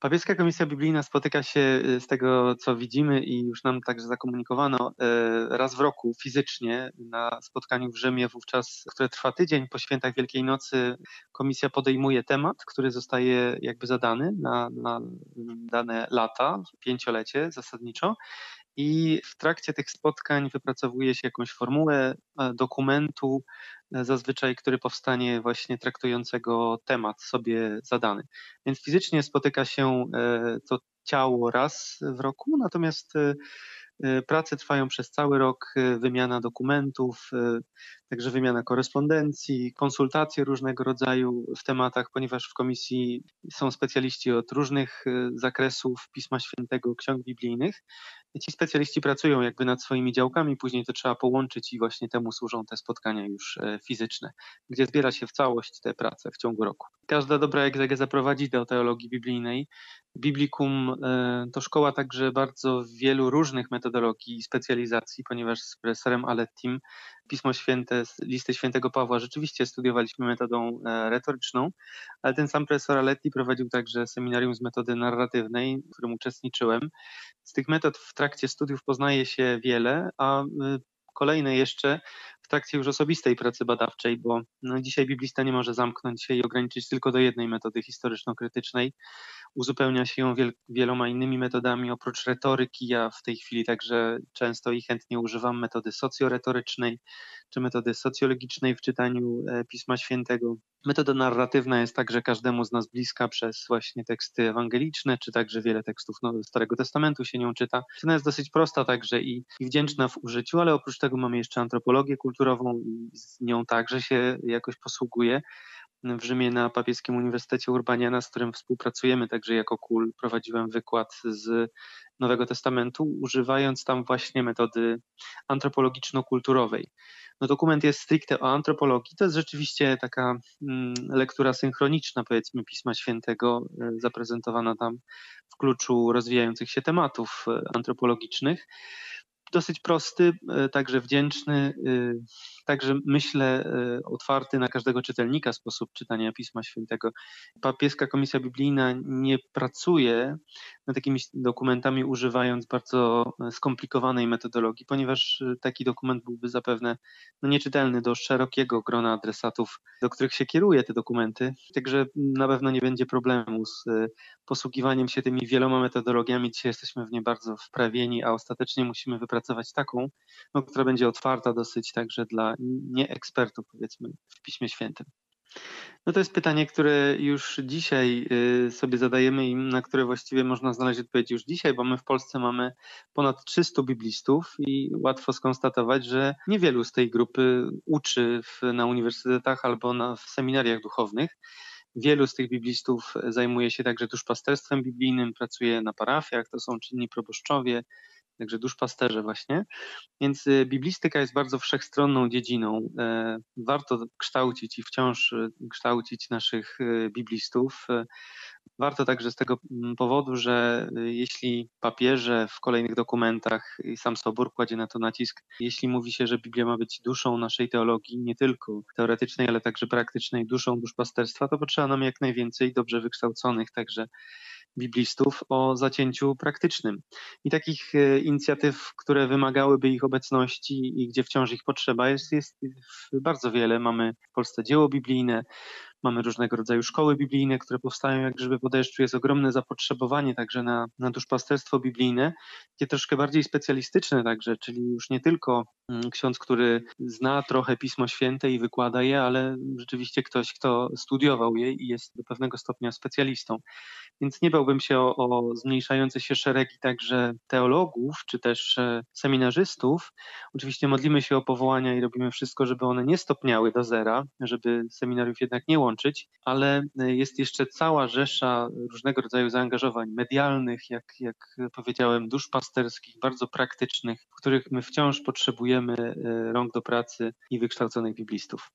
Papieska Komisja Biblijna spotyka się y, z tego, co widzimy i już nam także zakomunikowano y, raz w roku fizycznie na spotkaniu w Rzymie, wówczas, które trwa tydzień po świętach Wielkiej Nocy. Komisja podejmuje temat, który zostaje jakby zadany na, na dane lata, pięciolecie zasadniczo i w trakcie tych spotkań wypracowuje się jakąś formułę e, dokumentu, e, zazwyczaj, który powstanie właśnie traktującego temat sobie zadany. Więc fizycznie spotyka się e, to ciało raz w roku, natomiast prace trwają przez cały rok, wymiana dokumentów, także wymiana korespondencji, konsultacje różnego rodzaju w tematach, ponieważ w komisji są specjaliści od różnych zakresów Pisma Świętego, ksiąg biblijnych ci specjaliści pracują jakby nad swoimi działkami, później to trzeba połączyć i właśnie temu służą te spotkania już e, fizyczne, gdzie zbiera się w całość te prace w ciągu roku. Każda dobra egzegeza prowadzi do teologii biblijnej. Biblikum e, to szkoła także bardzo wielu różnych metodologii i specjalizacji, ponieważ z profesorem Alettim Pismo Święte, listy świętego Pawła rzeczywiście studiowaliśmy metodą e, retoryczną, ale ten sam profesor Aletti prowadził także seminarium z metody narratywnej, w którym uczestniczyłem. Z tych metod w trakcie studiów poznaje się wiele, a y, kolejne jeszcze w trakcie już osobistej pracy badawczej, bo no, dzisiaj biblista nie może zamknąć się i ograniczyć tylko do jednej metody historyczno-krytycznej. Uzupełnia się ją wiel wieloma innymi metodami. Oprócz retoryki, ja w tej chwili także często i chętnie używam metody socjoretorycznej czy metody socjologicznej w czytaniu e, Pisma Świętego. Metoda narratywna jest także każdemu z nas bliska przez właśnie teksty ewangeliczne, czy także wiele tekstów no, Starego Testamentu się nią czyta. Ona jest dosyć prosta także i, i wdzięczna w użyciu, ale oprócz tego mamy jeszcze antropologię kulturową i z nią także się jakoś posługuje w Rzymie na Papieskim Uniwersytecie Urbaniana, z którym współpracujemy także jako KUL. Prowadziłem wykład z Nowego Testamentu, używając tam właśnie metody antropologiczno-kulturowej. No dokument jest stricte o antropologii. To jest rzeczywiście taka mm, lektura synchroniczna, powiedzmy, Pisma Świętego, e, zaprezentowana tam w kluczu rozwijających się tematów e, antropologicznych dosyć prosty, e, także wdzięczny, e, także myślę e, otwarty na każdego czytelnika sposób czytania Pisma Świętego. Papieska Komisja Biblijna nie pracuje nad takimi dokumentami używając bardzo skomplikowanej metodologii, ponieważ taki dokument byłby zapewne no, nieczytelny do szerokiego grona adresatów, do których się kieruje te dokumenty. Także na pewno nie będzie problemu z posługiwaniem się tymi wieloma metodologiami. Dzisiaj jesteśmy w nie bardzo wprawieni, a ostatecznie musimy wypracować taką, no, która będzie otwarta dosyć także dla nieekspertów, powiedzmy, w Piśmie Świętym. No to jest pytanie, które już dzisiaj y, sobie zadajemy i na które właściwie można znaleźć odpowiedź już dzisiaj, bo my w Polsce mamy ponad 300 biblistów i łatwo skonstatować, że niewielu z tej grupy uczy w, na uniwersytetach albo na, w seminariach duchownych. Wielu z tych biblistów zajmuje się także duszpasterstwem biblijnym, pracuje na parafiach, to są czynni proboszczowie, także duszpasterze właśnie. Więc y, biblistyka jest bardzo wszechstronną dziedziną. E, warto kształcić i wciąż y, kształcić naszych y, biblistów. Warto także z tego mm, powodu, że jeśli papieże w kolejnych dokumentach i sam Sobór kładzie na to nacisk, jeśli mówi się, że Biblia ma być duszą naszej teologii, nie tylko teoretycznej, ale także praktycznej, duszą duszpasterstwa, to potrzeba nam jak najwięcej dobrze wykształconych także biblistów o zacięciu praktycznym. I takich e, inicjatyw, które wymagałyby ich obecności i gdzie wciąż ich potrzeba, jest, jest bardzo wiele. Mamy w Polsce dzieło biblijne, Mamy różnego rodzaju szkoły biblijne, które powstają jak grzyby po deszczu. Jest ogromne zapotrzebowanie także na, na duszpasterstwo biblijne, takie troszkę bardziej specjalistyczne także, czyli już nie tylko ksiądz, który zna trochę Pismo Święte i wykłada je, ale rzeczywiście ktoś, kto studiował je i jest do pewnego stopnia specjalistą. Więc nie bałbym się o, o zmniejszające się szeregi także teologów, czy też e, seminarzystów. Oczywiście modlimy się o powołania i robimy wszystko, żeby one nie stopniały do zera, żeby seminariów jednak nie łączyć, ale e, jest jeszcze cała rzesza różnego rodzaju zaangażowań medialnych, jak, jak powiedziałem, duszpasterskich, bardzo praktycznych, w których my wciąż potrzebujemy e, rąk do pracy i wykształconych biblistów.